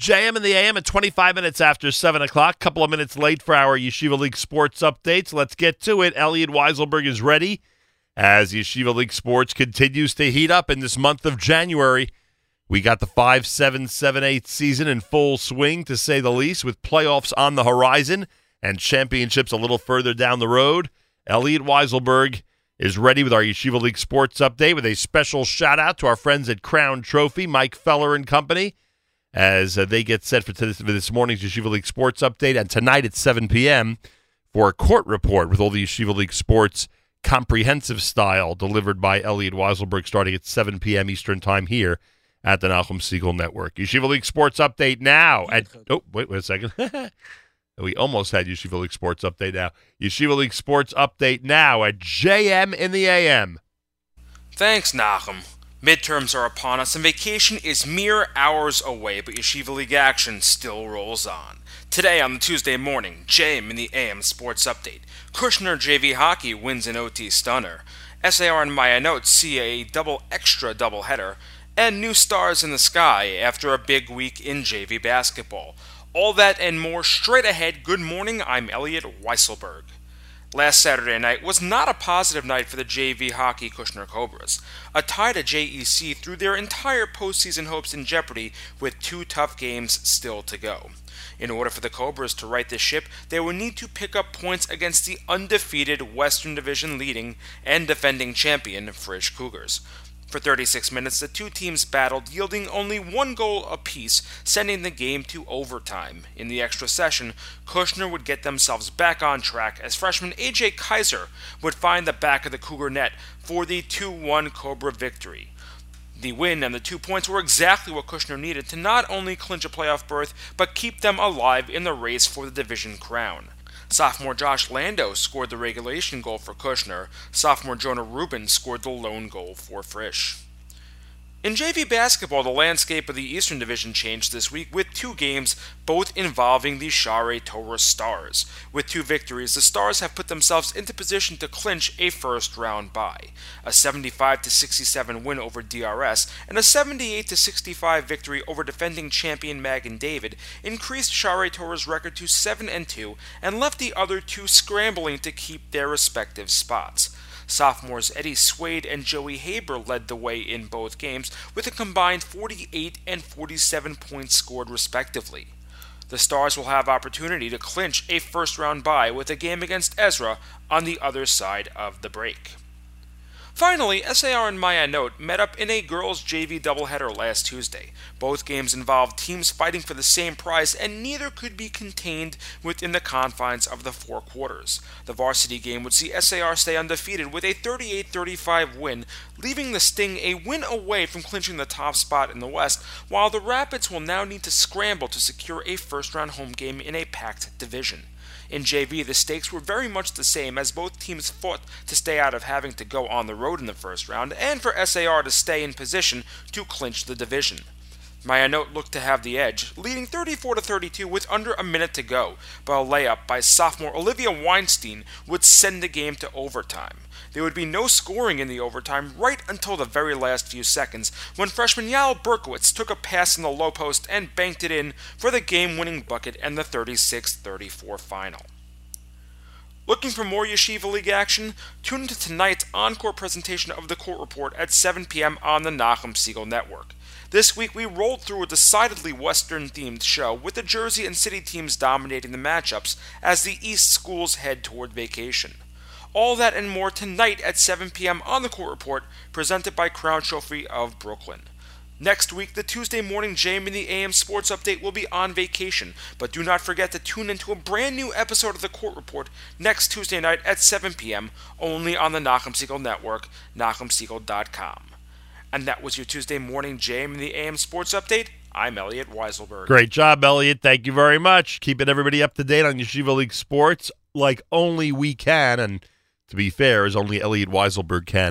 JM in the AM at 25 minutes after 7 o'clock. Couple of minutes late for our Yeshiva League sports updates. Let's get to it. Elliot Weiselberg is ready as Yeshiva League sports continues to heat up in this month of January. We got the 5 7 7 8 season in full swing, to say the least, with playoffs on the horizon and championships a little further down the road. Elliot Weiselberg is ready with our Yeshiva League sports update with a special shout out to our friends at Crown Trophy, Mike Feller and company as uh, they get set for, t- for this morning's Yeshiva League Sports Update. And tonight at 7 p.m. for a court report with all the Yeshiva League Sports comprehensive style delivered by Elliot Weiselberg starting at 7 p.m. Eastern Time here at the Nachum Segal Network. Yeshiva League Sports Update now at. Oh, wait, wait a second. we almost had Yeshiva League Sports Update now. Yeshiva League Sports Update now at JM in the AM. Thanks, Nachum. Midterms are upon us, and vacation is mere hours away, but Yeshiva League action still rolls on. Today on the Tuesday morning, JM in the AM Sports Update. Kushner JV Hockey wins an OT stunner. SAR and Mayanot see a double extra doubleheader. And new stars in the sky after a big week in JV basketball. All that and more straight ahead. Good morning, I'm Elliot Weiselberg. Last Saturday night was not a positive night for the JV hockey Kushner Cobras. A tie to JEC threw their entire postseason hopes in jeopardy with two tough games still to go. In order for the Cobras to right the ship, they would need to pick up points against the undefeated Western Division leading and defending champion Frisch Cougars. For 36 minutes, the two teams battled, yielding only one goal apiece, sending the game to overtime. In the extra session, Kushner would get themselves back on track as freshman AJ Kaiser would find the back of the Cougar net for the 2 1 Cobra victory. The win and the two points were exactly what Kushner needed to not only clinch a playoff berth, but keep them alive in the race for the division crown. Sophomore Josh Lando scored the regulation goal for Kushner. Sophomore Jonah Rubin scored the lone goal for Frisch. In JV basketball, the landscape of the Eastern Division changed this week with two games, both involving the Shaarei Torah Stars. With two victories, the Stars have put themselves into position to clinch a first round bye. A 75 67 win over DRS and a 78 65 victory over defending champion Magen David increased Shaarei Torah's record to 7 and 2 and left the other two scrambling to keep their respective spots. Sophomores Eddie Swade and Joey Haber led the way in both games with a combined 48 and 47 points scored respectively. The Stars will have opportunity to clinch a first round bye with a game against Ezra on the other side of the break. Finally, SAR and Mayanot met up in a girls' JV doubleheader last Tuesday. Both games involved teams fighting for the same prize, and neither could be contained within the confines of the four quarters. The varsity game would see SAR stay undefeated with a 38 35 win, leaving the Sting a win away from clinching the top spot in the West, while the Rapids will now need to scramble to secure a first round home game in a packed division. In JV, the stakes were very much the same as both teams fought to stay out of having to go on the road in the first round and for SAR to stay in position to clinch the division. Mayanot looked to have the edge, leading 34 to 32 with under a minute to go, but a layup by sophomore Olivia Weinstein would send the game to overtime. There would be no scoring in the overtime right until the very last few seconds when freshman Yael Berkowitz took a pass in the low post and banked it in for the game winning bucket and the 36 34 final. Looking for more Yeshiva League action? Tune into tonight's encore presentation of the court report at 7 p.m. on the Nachum Segal Network. This week we rolled through a decidedly Western themed show with the Jersey and City teams dominating the matchups as the East schools head toward vacation. All that and more tonight at 7 p.m. on the Court Report, presented by Crown Trophy of Brooklyn. Next week, the Tuesday morning JM in the AM Sports Update will be on vacation, but do not forget to tune into a brand new episode of the Court Report next Tuesday night at 7 p.m. only on the Nachum Segal Network, NachumSegal.com. And that was your Tuesday morning JM in the AM Sports Update. I'm Elliot Weiselberg. Great job, Elliot. Thank you very much. Keeping everybody up to date on Yeshiva League sports like only we can, and to be fair, as only Elliot Weiselberg can.